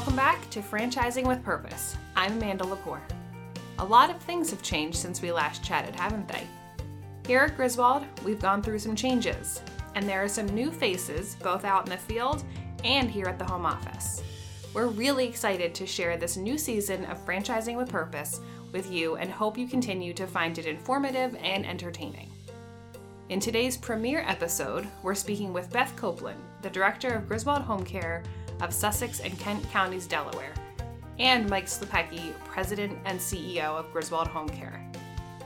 welcome back to Franchising with Purpose. I'm Amanda Lepore. A lot of things have changed since we last chatted, haven't they? Here at Griswold, we've gone through some changes, and there are some new faces both out in the field and here at the home office. We're really excited to share this new season of Franchising with Purpose with you and hope you continue to find it informative and entertaining. In today's premiere episode, we're speaking with Beth Copeland, the director of Griswold Home Care of Sussex and Kent Counties, Delaware, and Mike Slupecki, president and CEO of Griswold Home Care.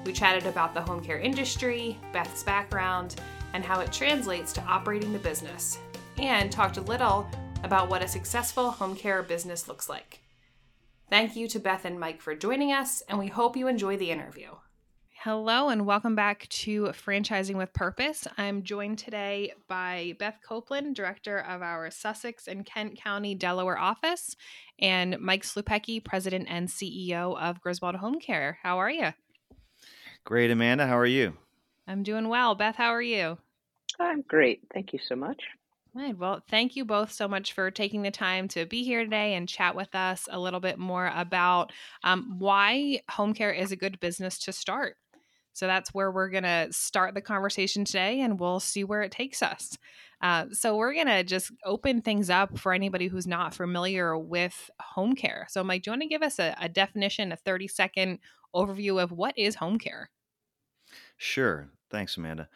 We chatted about the home care industry, Beth's background, and how it translates to operating the business, and talked a little about what a successful home care business looks like. Thank you to Beth and Mike for joining us, and we hope you enjoy the interview. Hello, and welcome back to Franchising with Purpose. I'm joined today by Beth Copeland, Director of our Sussex and Kent County, Delaware office, and Mike Slupecki, President and CEO of Griswold Home Care. How are you? Great, Amanda. How are you? I'm doing well. Beth, how are you? I'm great. Thank you so much. Right. Well, thank you both so much for taking the time to be here today and chat with us a little bit more about um, why home care is a good business to start. So that's where we're going to start the conversation today and we'll see where it takes us. Uh, so we're going to just open things up for anybody who's not familiar with home care. So, Mike, do you want to give us a, a definition, a 30 second overview of what is home care? Sure. Thanks, Amanda.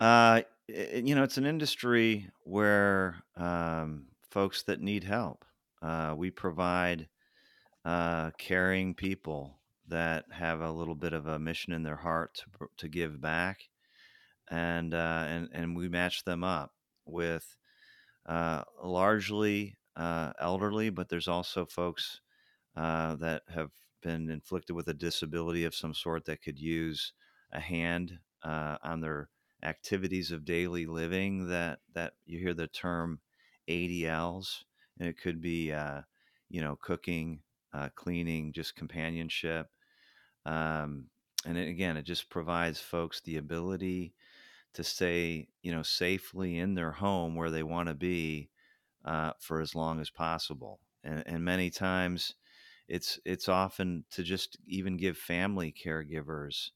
Uh, it, you know, it's an industry where um, folks that need help, uh, we provide uh, caring people that have a little bit of a mission in their heart to, to give back, and uh, and and we match them up with uh, largely uh, elderly, but there's also folks uh, that have been inflicted with a disability of some sort that could use a hand uh, on their activities of daily living that that you hear the term ADLs and it could be uh, you know cooking uh, cleaning just companionship um, and it, again it just provides folks the ability to stay you know safely in their home where they want to be uh, for as long as possible and, and many times it's it's often to just even give family caregivers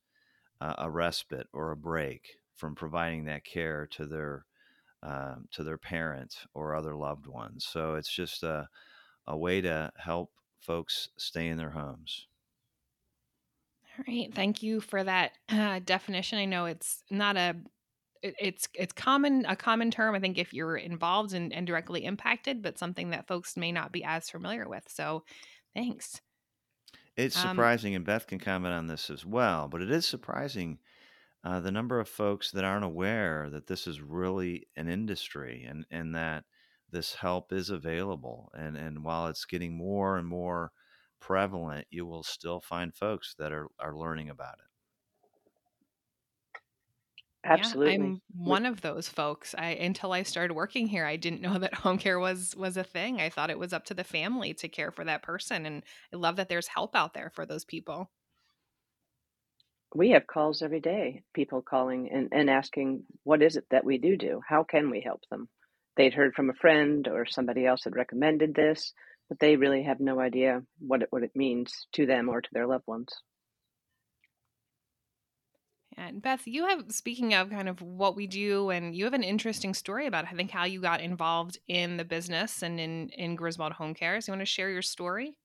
uh, a respite or a break from providing that care to their uh, to their parents or other loved ones. So it's just a, a way to help folks stay in their homes. Right, thank you for that uh, definition. I know it's not a it's it's common a common term. I think if you're involved and, and directly impacted, but something that folks may not be as familiar with. So, thanks. It's um surprising, um, and Beth can comment on this as well. But it is surprising uh, the number of folks that aren't aware that this is really an industry and, and that this help is available. And, and while it's getting more and more prevalent, you will still find folks that are, are learning about it. Absolutely. Yeah, I'm one of those folks. I until I started working here, I didn't know that home care was was a thing. I thought it was up to the family to care for that person and I love that there's help out there for those people we have calls every day, people calling and, and asking, what is it that we do do? How can we help them? They'd heard from a friend or somebody else had recommended this, but they really have no idea what it, what it means to them or to their loved ones. And Beth, you have speaking of kind of what we do, and you have an interesting story about I think how you got involved in the business and in in Griswold Home Care. So you want to share your story?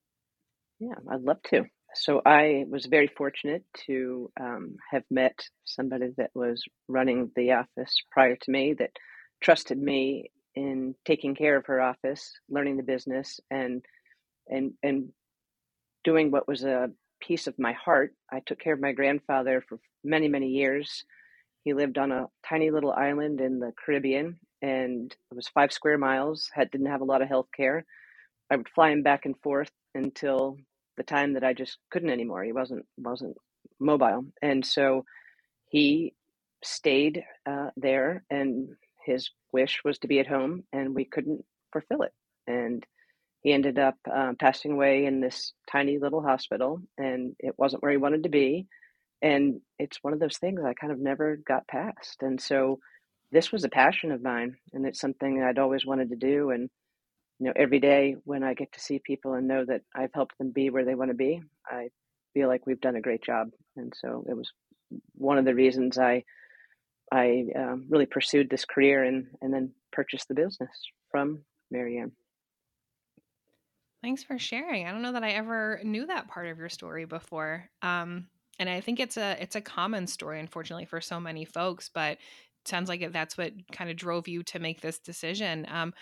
Yeah, I'd love to so I was very fortunate to um, have met somebody that was running the office prior to me that trusted me in taking care of her office, learning the business, and and and doing what was a piece of my heart. I took care of my grandfather for many many years. He lived on a tiny little island in the Caribbean, and it was five square miles. Had didn't have a lot of health care. I would fly him back and forth until the time that I just couldn't anymore. He wasn't wasn't mobile, and so he stayed uh, there, and his wish was to be at home, and we couldn't fulfill it, and he ended up uh, passing away in this tiny little hospital, and it wasn't where he wanted to be, and it's one of those things I kind of never got past, and so this was a passion of mine, and it's something I'd always wanted to do, and you know, every day when I get to see people and know that I've helped them be where they want to be, I feel like we've done a great job. And so it was one of the reasons I I um, really pursued this career and and then purchased the business from Marianne. Thanks for sharing. I don't know that I ever knew that part of your story before. Um, and I think it's a it's a common story, unfortunately, for so many folks. But sounds like that's what kind of drove you to make this decision. Um,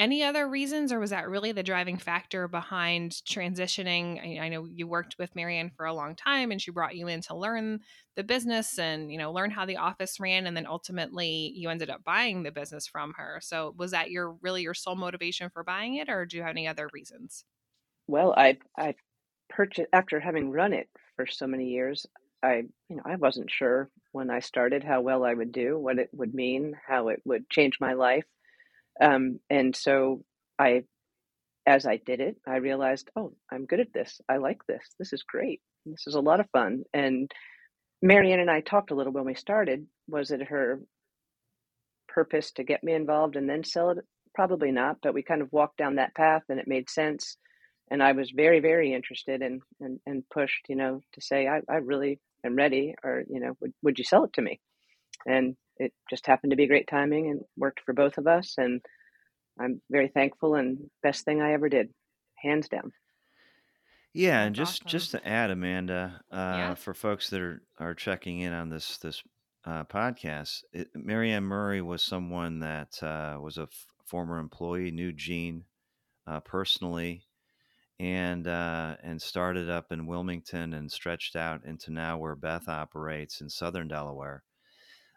any other reasons, or was that really the driving factor behind transitioning? I, I, know you worked with Marianne for a long time, and she brought you in to learn the business and you know learn how the office ran, and then ultimately you ended up buying the business from her. So was that your really your sole motivation for buying it, or do you have any other reasons? Well, I I purchased after having run it for so many years. I you know I wasn't sure when I started how well I would do, what it would mean, how it would change my life um, and so I, as I did it, I realized, oh, I'm good at this. I like this. This is great. This is a lot of fun. And Marianne and I talked a little when we started. Was it her purpose to get me involved and then sell it? Probably not, but we kind of walked down that path and it made sense. And I was very, very interested and, and, and pushed, you know, to say, I, I really am ready or, you know, would, would you sell it to me? And it just happened to be great timing and worked for both of us. And I'm very thankful and best thing I ever did, hands down. Yeah, and just awesome. just to add, Amanda, uh, yeah. for folks that are are checking in on this this uh, podcast, it, Marianne Murray was someone that uh, was a f- former employee, knew Jean uh, personally, and uh, and started up in Wilmington and stretched out into now where Beth operates in Southern Delaware.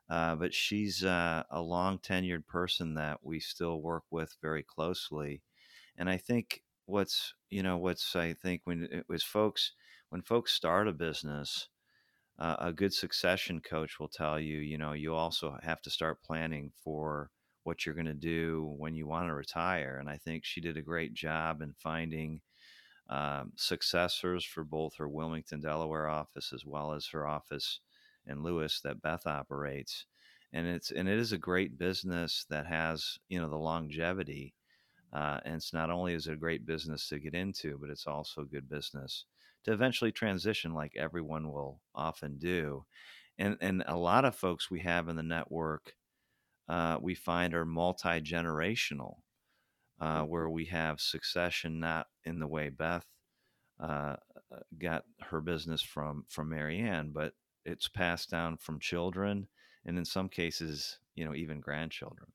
Uh, but she's uh, a long tenured person that we still work with very closely. And I think what's, you know, what's, I think when it was folks, when folks start a business, uh, a good succession coach will tell you, you know, you also have to start planning for what you're going to do when you want to retire. And I think she did a great job in finding um, successors for both her Wilmington, Delaware office as well as her office and Lewes that Beth operates. And it's and it is a great business that has you know the longevity, uh, and it's not only is it a great business to get into, but it's also good business to eventually transition, like everyone will often do. And and a lot of folks we have in the network, uh, we find are multi generational, uh, mm-hmm. where we have succession not in the way Beth uh, uh, got her business from from Marianne, but it's passed down from children and in some cases you know even grandchildren.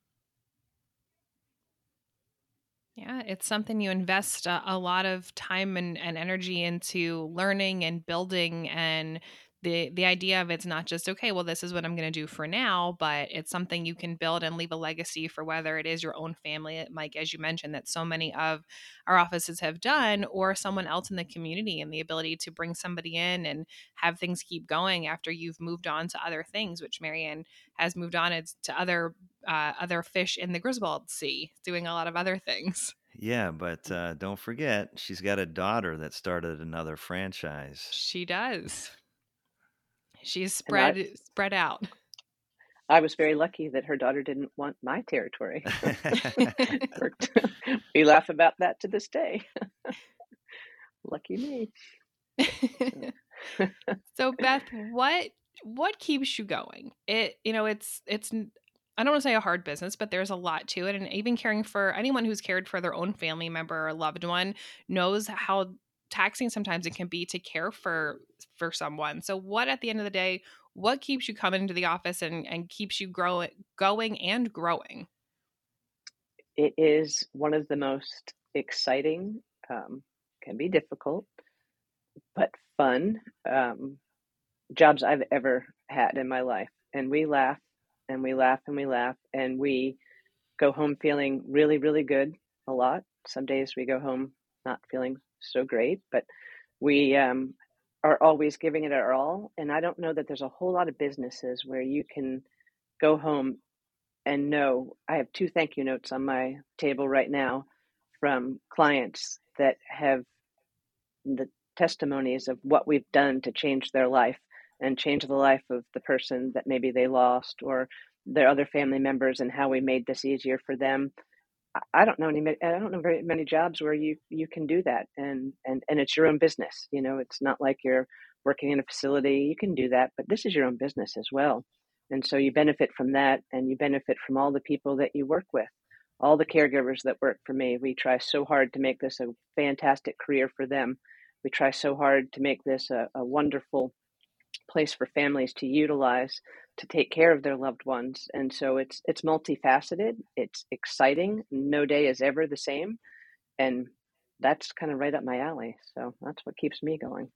Yeah it's something you invest a, a lot of time and, and energy into learning and building and the the idea of it's not just okay well this is what i'm going to do for now but it's something you can build and leave a legacy for whether it is your own family mike as you mentioned that so many of our offices have done or someone else in the community and the ability to bring somebody in and have things keep going after you've moved on to other things which marianne has moved on to other uh, other fish in the griswold sea doing a lot of other things yeah, but uh, don't forget, she's got a daughter that started another franchise. She does. She's spread I, spread out. I was very lucky that her daughter didn't want my territory. we laugh about that to this day. lucky me. so Beth, what what keeps you going? It you know, it's it's I don't want to say a hard business, but there's a lot to it. And even caring for anyone who's cared for their own family member or loved one knows how taxing sometimes it can be to care for for someone. So what at the end of the day, what keeps you coming into the office and and keeps you growing going and growing? It is one of the most exciting, um, can be difficult, but fun um, jobs I've ever had in my life. And we laugh and we laugh and we laugh and we go home feeling really, really good a lot. Some days we go home not feeling so great, but we um, are always giving it our all. And I don't know that there's a whole lot of businesses where you can go home and know I have two thank you notes on my table right now from clients that have the testimonies of what we've done to change their life and change the life of the person that maybe they lost or their other family members and how we made this easier for them I don't know any I don't know very many jobs where you you can do that and and and it's your own business. You know, it's not like you're working in a facility. You can do that, but this is your own business as well. And so you benefit from that and you benefit from all the people that you work with. All the caregivers that work for me, we try so hard to make this a fantastic career for them. We try so hard to make this a, a wonderful place for families to utilize to take care of their loved ones. And so it's it's multifaceted. It's exciting. No day is ever the same. And that's kind of right up my alley. So that's what keeps me going.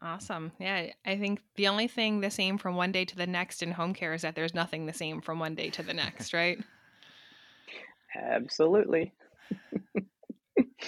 Awesome. Yeah i think the only thing the same from one day to the next in home care is that there's nothing the same from one day to the next right? Absolutely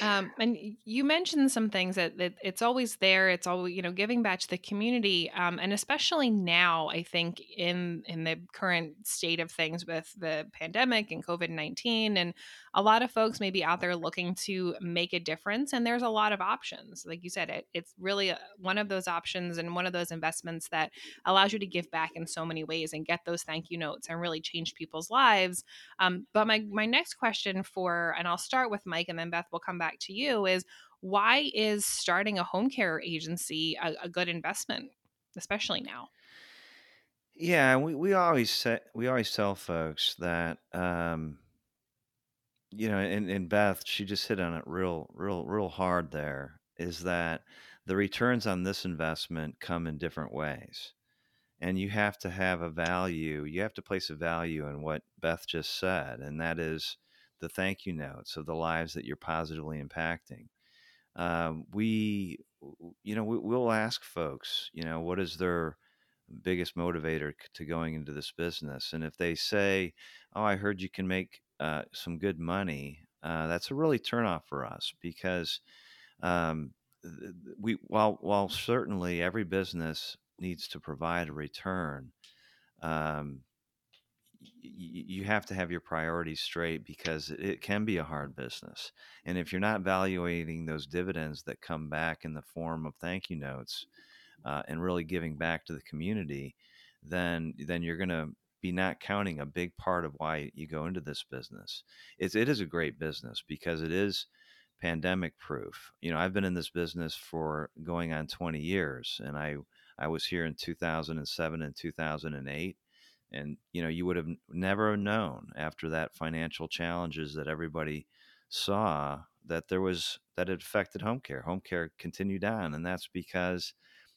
um, and you mentioned some things that, that, it's always there. It's always you know giving back to the community, um, and especially now, I think in in the current state of things with the pandemic and COVID nineteen, and a lot of folks may be out there looking to make a difference, and there's a lot of options. Like you said, it it's really one of those options and one of those investments that allows you to give back in so many ways and get those thank you notes and really change people's lives. Um, but my my next question for, and I'll start with Mike, and then Beth will come back to you is why is starting a home care agency a, a good investment, especially now? Yeah, we, we always say we always tell folks that um, you know, and, and Beth, she just hit on it real, real, real hard there, is that the returns on this investment come in different ways. And you have to have a value, you have to place a value in what Beth just said, and that is the thank you notes of the lives that you're positively impacting. Um, we, you know, we, we'll ask folks, you know, what is their biggest motivator to going into this business? And if they say, "Oh, I heard you can make uh, some good money," uh, that's a really turnoff for us because um, we, while while certainly every business needs to provide a return, um, you have to have your priorities straight because it can be a hard business. And if you're not evaluating those dividends that come back in the form of thank you notes uh, and really giving back to the community, then then you're going to be not counting a big part of why you go into this business. It's it is a great business because it is pandemic proof. You know, I've been in this business for going on 20 years and I I was here in 2007 and 2008 and you know you would have never known after that financial challenges that everybody saw that there was that it affected home care. Home care continued on and that's because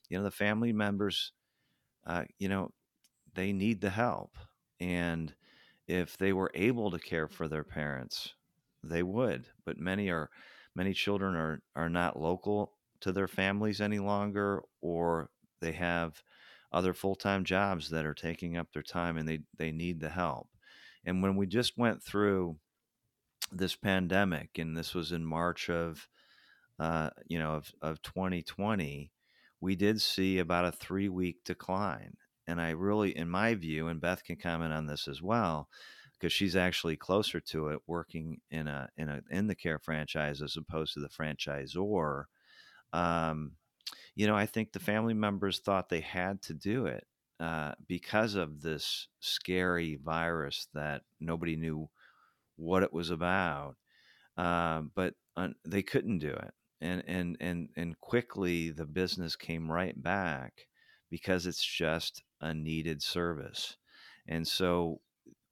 you know the family members uh, you know they need the help and if they were able to care for their parents they would but many are many children are are not local to their families any longer or they have other full-time jobs that are taking up their time and they they need the help. And when we just went through this pandemic and this was in march of uh, you know of, of 2020 we did see about a three week decline. And i really in my view and beth can comment on this as well because she's actually closer to it working in a in a in the care franchise as opposed to the franchisor um, you know, I think the family members thought they had to do it uh, because of this scary virus that nobody knew what it was about. Uh, but they couldn't do it, and and and and quickly the business came right back because it's just a needed service, and so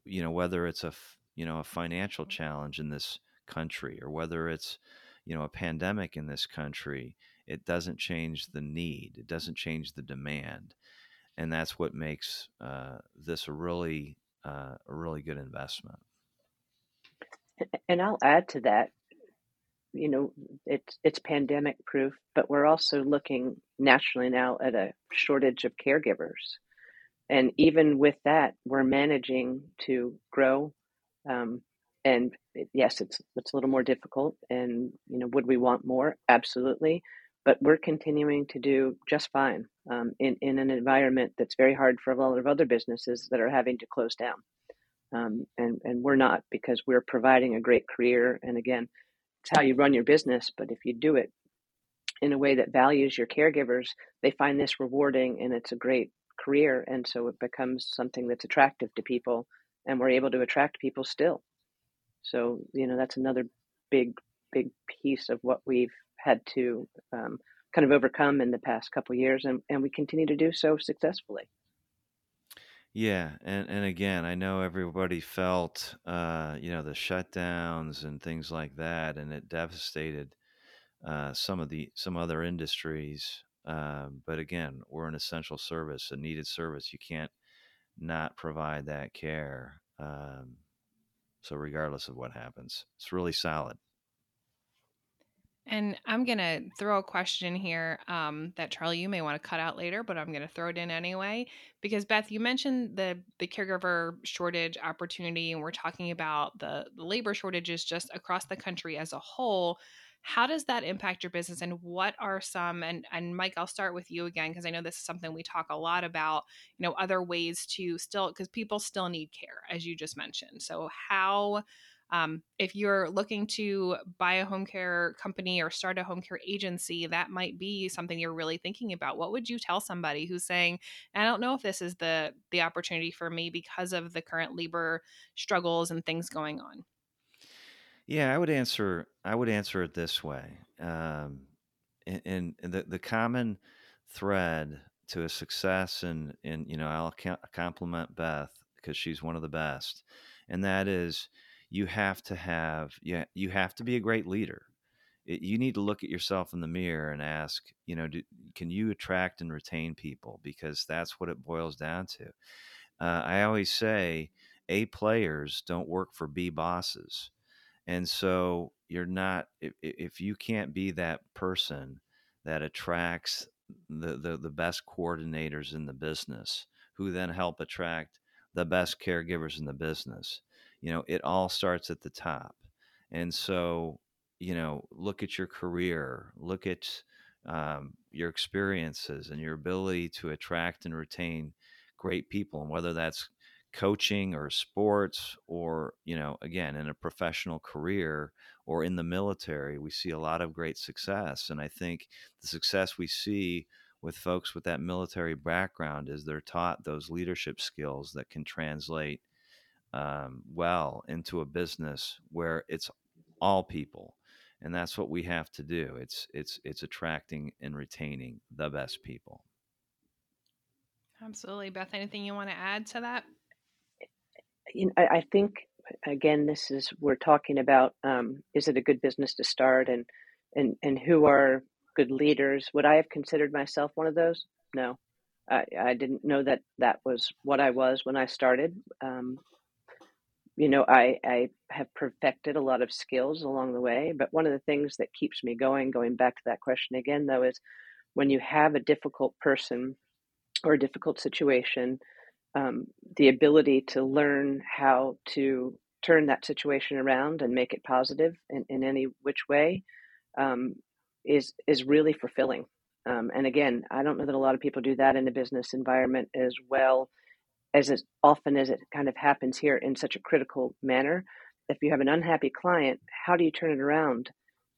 you know whether it's a you know a financial challenge in this country or whether it's you know a pandemic in this country it doesn't change the need, it doesn't change the demand, and that's what makes uh, this a really uh, a really good investment. And I'll add to that. You know, it's it's pandemic proof, but we're also looking nationally now at a shortage of caregivers, and even with that, we're managing to grow. Um, and yes, it's it's a little more difficult. And you know, would we want more? Absolutely but we're continuing to do just fine um, in, in an environment that's very hard for a lot of other businesses that are having to close down. Um, and, and we're not because we're providing a great career. And again, it's how you run your business. But if you do it in a way that values your caregivers, they find this rewarding and it's a great career. And so it becomes something that's attractive to people. And we're able to attract people still. So, you know, that's another big, big piece of what we've had to um, kind of overcome in the past couple years, and, and we continue to do so successfully. Yeah, and and again, I know everybody felt, uh, you know, the shutdowns and things like that, and it devastated uh, some of the some other industries. Um, but again, we're an essential service, a needed service. You can't not provide that care. Um, so regardless of what happens, it's really solid. And I'm going to throw a question here um, that Charlie, you may want to cut out later, but I'm going to throw it in anyway. Because Beth, you mentioned the the caregiver shortage opportunity, and we're talking about the, the labor shortages just across the country as a whole. How does that impact your business, and what are some? And and Mike, I'll start with you again because I know this is something we talk a lot about. You know, other ways to still because people still need care, as you just mentioned. So how um, if you're looking to buy a home care company or start a home care agency, that might be something you're really thinking about. What would you tell somebody who's saying, "I don't know if this is the the opportunity for me because of the current labor struggles and things going on"? Yeah, I would answer. I would answer it this way. Um, and, and the the common thread to a success, and and you know, I'll compliment Beth because she's one of the best, and that is you have to have yeah you have to be a great leader. It, you need to look at yourself in the mirror and ask you know do, can you attract and retain people? because that's what it boils down to. Uh, i always say a players don't work for b bosses. And so you're not if, if you can't be that person that attracts the, the the best coordinators in the business who then help attract the best caregivers in the business you know, it all starts at the top. And so, you know, look at your career, look at um, your experiences and your ability to attract and retain great people, and whether that's coaching or sports or you know again in a professional career or in the military we see a lot of great success and i think the success we see with folks with that military background is they're taught those leadership skills that can translate um, well into a business where it's all people and that's what we have to do. It's it's it's attracting and retaining the best people. Absolutely. Beth anything you want to add to that? You know, I, I think again this is we're talking about um, is it a good business to start and and and who are good leaders? Would i have considered myself one of those? No. I, I didn't know that that was what I was when I started. Um, you know, I, I have perfected a lot of skills along the way. But one of the things that keeps me going, going back to that question again, though, is when you have a difficult person or a difficult situation, um, the ability to learn how to turn that situation around and make it positive in, in any which way um, is is really fulfilling. Um, and again, I don't know that a lot of people do that in a business environment as well as, as often as it kind of happens here in such a critical manner. If you have an unhappy client, how do you turn it around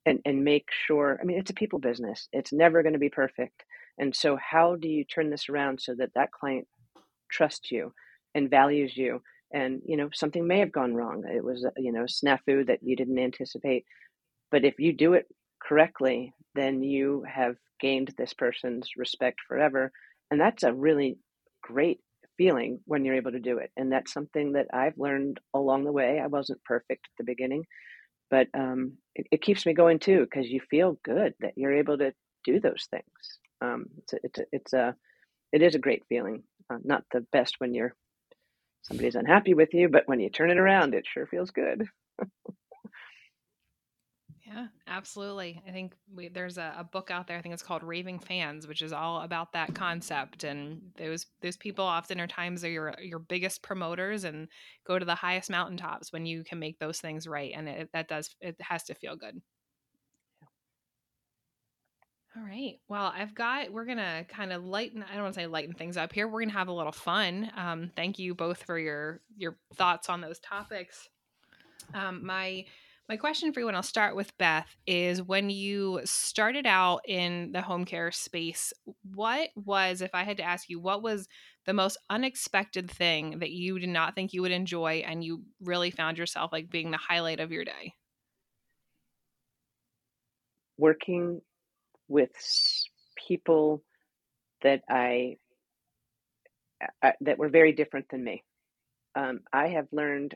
and, and make sure? I mean, it's a people business, it's never going to be perfect. And so, how do you turn this around so that that client trusts you and values you? And, you know, something may have gone wrong. It was, uh, you know, snafu that you didn't anticipate. But if you do it correctly, then you have gained this person's respect forever. And that's a really great feeling when you're able to do it. And that's something that I've learned along the way. I wasn't perfect at the beginning, but um, it, it, keeps me going too because you feel good that you're able to do those things. Um, it's a, it's a, it's a it is a great feeling. Uh, not the best when you're somebody's unhappy with you, but when you turn it around, it sure feels good. Yeah, absolutely. I think we, there's a, a, book out there. I think it's called Raving Fans, which is all about that concept. And those those people often are times are your your biggest promoters and go to the highest mountaintops when you can make those things right. And it, that does it has to feel good. All right. Well, I've got, we're going to kind of lighten, I don't want to say lighten things up here. We're going to have a little fun. Um, thank you both for your, your thoughts on those topics. Um, my, my question for you, and I'll start with Beth, is when you started out in the home care space, what was, if I had to ask you, what was the most unexpected thing that you did not think you would enjoy and you really found yourself like being the highlight of your day? Working with people that I, I that were very different than me. Um, I have learned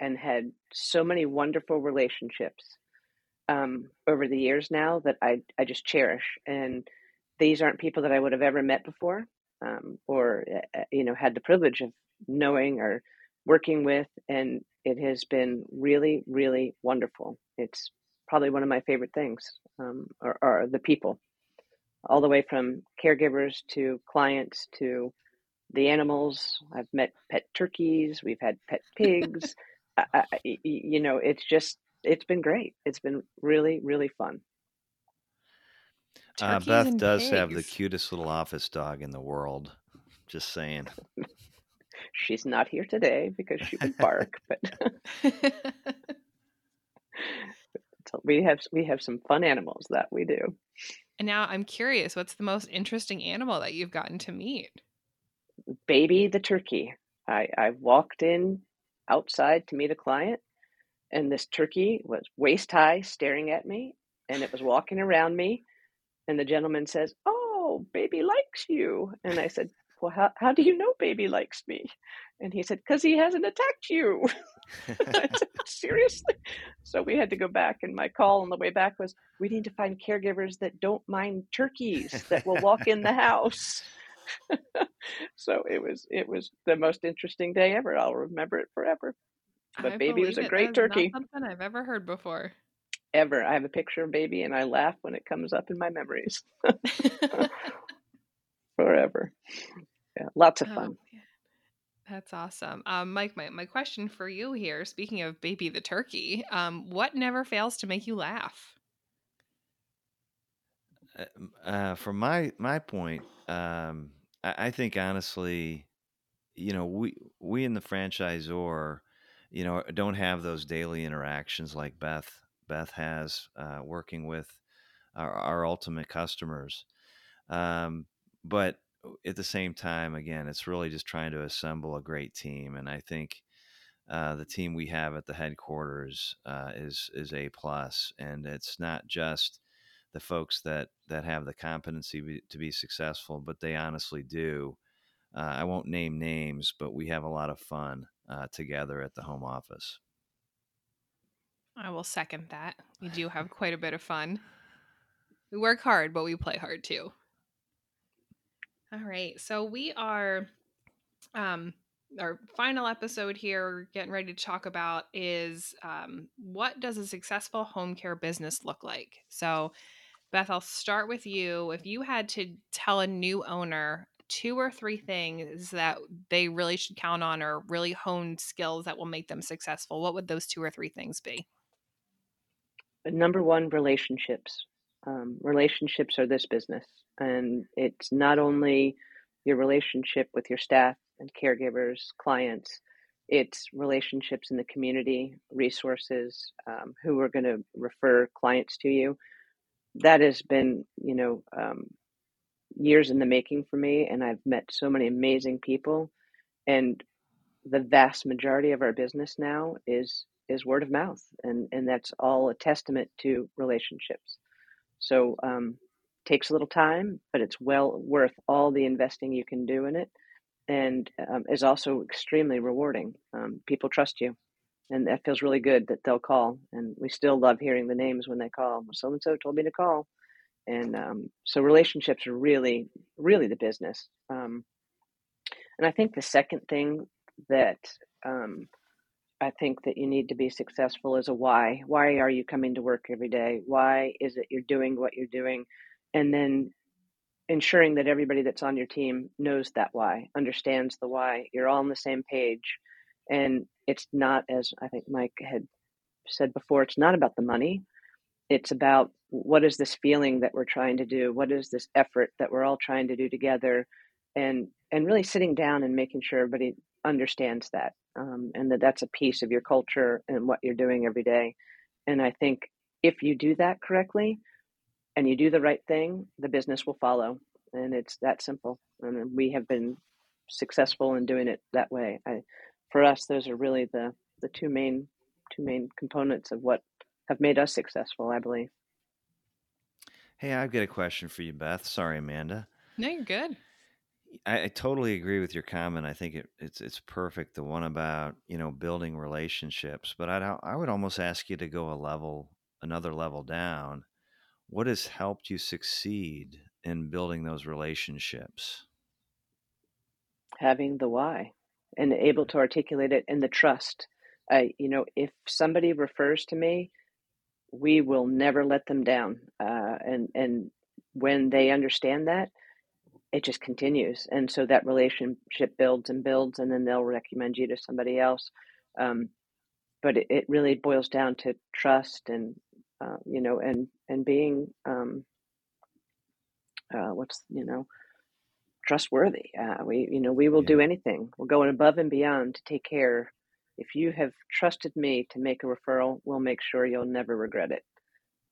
and had so many wonderful relationships um, over the years now that I, I just cherish. And these aren't people that I would have ever met before um, or, uh, you know, had the privilege of knowing or working with. And it has been really, really wonderful. It's probably one of my favorite things um, are, are the people, all the way from caregivers to clients to the animals. I've met pet turkeys. We've had pet pigs. I, you know, it's just it's been great. It's been really really fun. Uh, Beth does pigs. have the cutest little office dog in the world. Just saying. She's not here today because she would bark, but we have we have some fun animals that we do. And now I'm curious, what's the most interesting animal that you've gotten to meet? Baby the turkey. I I walked in outside to meet a client, and this turkey was waist high staring at me, and it was walking around me. And the gentleman says, Oh, baby likes you. And I said, Well, how, how do you know baby likes me? And he said, Because he hasn't attacked you. said, Seriously? So we had to go back, and my call on the way back was, We need to find caregivers that don't mind turkeys that will walk in the house. so it was it was the most interesting day ever. I'll remember it forever. But I baby was a great it. turkey. something I've ever heard before. Ever. I have a picture of baby and I laugh when it comes up in my memories. forever. Yeah, lots of oh, fun. Oh, That's awesome. Um, Mike, my, my question for you here, speaking of baby the turkey, um, what never fails to make you laugh? Uh, uh, from my my point, um, I, I think honestly, you know, we we in the franchisor, you know, don't have those daily interactions like Beth Beth has uh, working with our, our ultimate customers. Um, but at the same time, again, it's really just trying to assemble a great team, and I think uh, the team we have at the headquarters uh, is is a plus, and it's not just the folks that that have the competency be, to be successful, but they honestly do. Uh, I won't name names, but we have a lot of fun uh, together at the home office. I will second that. We do have quite a bit of fun. We work hard, but we play hard too. All right, so we are um, our final episode here getting ready to talk about is um, what does a successful home care business look like so Beth, I'll start with you. If you had to tell a new owner two or three things that they really should count on or really honed skills that will make them successful, what would those two or three things be? Number one, relationships. Um, relationships are this business, and it's not only your relationship with your staff and caregivers, clients, it's relationships in the community, resources, um, who are going to refer clients to you that has been, you know, um, years in the making for me. And I've met so many amazing people. And the vast majority of our business now is is word of mouth, and and that's all a testament to relationships. So um, takes a little time, but it's well worth all the investing you can do in it, and um, is also extremely rewarding. Um, people trust you, and that feels really good that they'll call. And we still love hearing the names when they call. So and so told me to call, and um, so relationships are really, really the business. Um, and I think the second thing that um, I think that you need to be successful is a why. Why are you coming to work every day? Why is it you're doing what you're doing? And then ensuring that everybody that's on your team knows that why, understands the why. You're all on the same page and it's not, as I think Mike had said before, it's not about the money. It's about what is this feeling that we're trying to do? What is this effort that we're all trying to do together? And and really sitting down and making sure everybody understands that, um, and that that's a piece of your culture and what you're doing every day. And I think if you do that correctly, and you do the right thing, the business will follow, and it's that simple. And we have been successful in doing it that way. I, for us, those are really the the two main two main components of what have made us successful. I believe. Hey, I've got a question for you, Beth. Sorry, Amanda. No, you're good. I, I totally agree with your comment. I think it, it's it's perfect. The one about you know building relationships, but I I would almost ask you to go a level another level down. What has helped you succeed in building those relationships? Having the why and able to articulate it and the trust. You know, if somebody refers to me, we will never let them down. Uh, and and when they understand that, it just continues, and so that relationship builds and builds, and then they'll recommend you to somebody else. Um, but it, it, really boils down to trust and uh, you know and and being um, uh, what's you know trustworthy. Uh, we you know we will Yeah. do anything. We'll go above and beyond to take care. If you have trusted me to make a referral, we'll make sure you'll never regret it.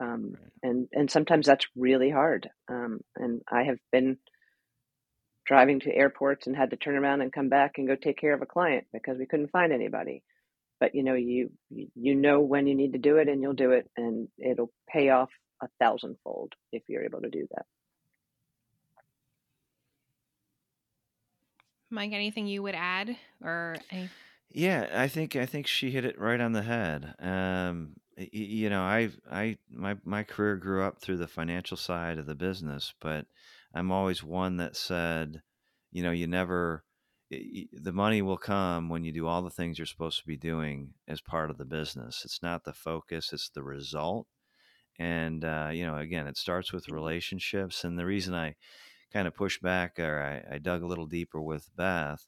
Um, Right. and and sometimes that's really hard. Um, and I have been driving to airports and had to turn around and come back and go take care of a client because we couldn't find anybody. But you know, you you you know when you need to do it, and you'll do it, and it'll pay off a thousandfold if you're able to do that. Mike, anything you would add or any? Yeah, I think I think she hit it right on the head. Um, you know, I I my my career grew up through the financial side of the business, but I'm always one that said, you know, you never the money will come when you do all the things you're supposed to be doing as part of the business. It's not the focus, it's the result. And uh, you know, again, it starts with relationships. And the reason I kind of pushed back or I, I dug a little deeper with Beth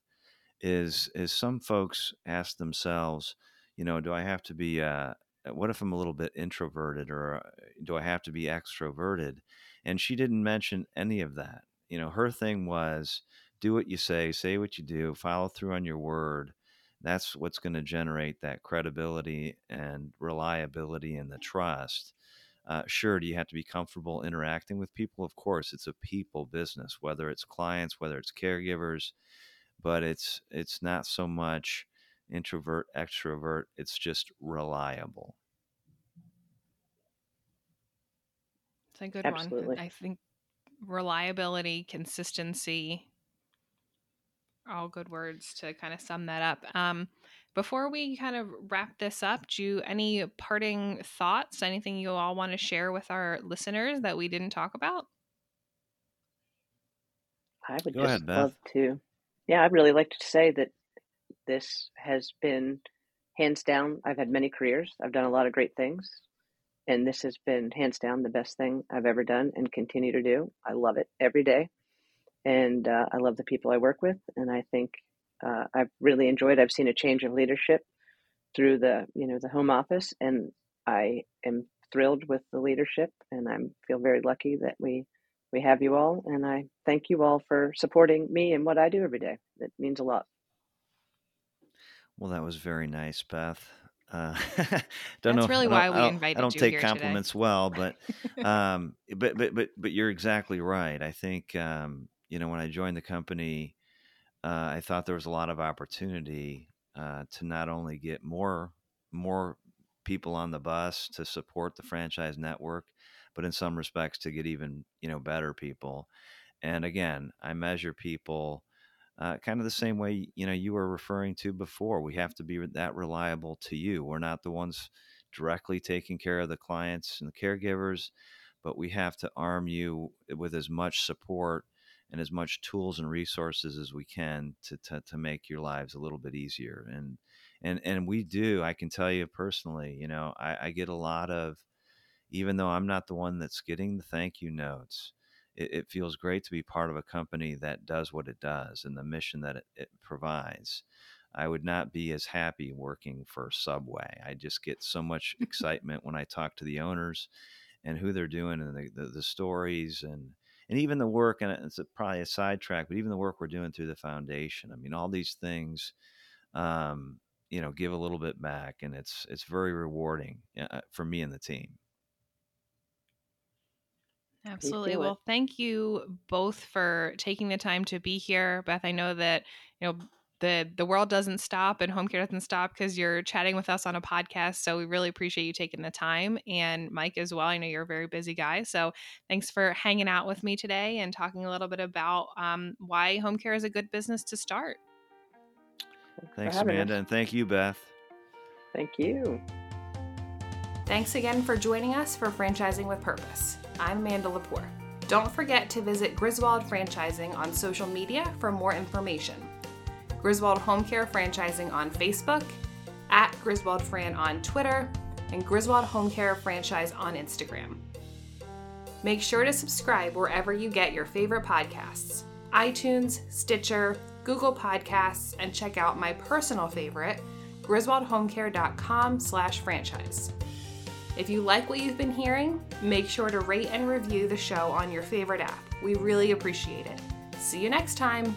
is is some folks ask themselves, you know, do I have to be uh what if I'm a little bit introverted or uh, do I have to be extroverted? And she didn't mention any of that. You know, her thing was do what you say, say what you do, follow through on your word. That's what's going to generate that credibility and reliability and the trust. Uh, sure, do you have to be comfortable interacting with people? Of course, it's a people business, whether it's clients, whether it's caregivers, but it's it's not so much introvert extrovert it's just reliable It's a good one. Absolutely. I think reliability, consistency, all good words to kind of sum that up. Um, before we kind of wrap this up, do you any parting thoughts? Anything you all want to share with our listeners that we didn't talk about? I would Go just ahead, Beth. love to. Yeah, I'd really like to say that this has been hands down. I've had many careers. I've done a lot of great things, and this has been hands down the best thing I've ever done and continue to do. I love it every day, and uh, I love the people I work with, and I think uh, I've really enjoyed. I've seen a change of leadership through the you know the home office, and I am thrilled with the leadership, and I feel very lucky that we we have you all, and I thank you all for supporting me and what I do every day. It means a lot. well that was very nice beth uh, don't That's know really I don't, why I we don't, invited I don't you take here today. compliments well but um but but but but you're exactly right i think um you know when i joined the company uh, i thought there was a lot of opportunity uh, to not only get more more people on the bus to support the franchise network but in some respects to get even you know better people. And again i measure people uh, kind of the same way you know you were referring to before we have to be that reliable to you. We're not the ones directly taking care of the clients and the caregivers but we have to arm you with as much support and as much tools and resources as we can to, to, to make your lives a little bit easier and and and we do i can tell you personally you know i, I get a lot of even though i'm not the one that's getting the thank you notes it, it feels great to be part of a company that does what it does and the mission that it, it provides I would not be as happy working for Subway. I just get so much excitement when I talk to the owners and who they're doing and the, the, the stories and and even the work and it's a, probably a sidetrack, but even the work we're doing through the foundation. I mean, all these things, um, you know, give a little bit back, and it's it's very rewarding uh, for me and the team. Absolutely. Well, thank you both for taking the time to be here. Beth, I know that, you know, the the world doesn't stop and home care doesn't stop because you're chatting with us on a podcast. So we really appreciate you taking the time. And Mike as well. I know you're a very busy guy. So thanks for hanging out with me today and talking a little bit about um, why home care is a good business to start. Thanks, Amanda, us. and thank you, Beth. Thank you. Thanks again for joining us for Franchising with Purpose. I'm Amanda Lepore. Don't forget to visit Griswold Franchising on social media for more information. Griswold Home Care Franchising on Facebook, at Griswold Fran on Twitter, and Griswold Home Care Franchise on Instagram. Make sure to subscribe wherever you get your favorite podcasts iTunes, Stitcher, Google Podcasts, and check out my personal favorite, griswoldhomecare.com slash franchise. If you like what you've been hearing, make sure to rate and review the show on your favorite app. We really appreciate it. See you next time.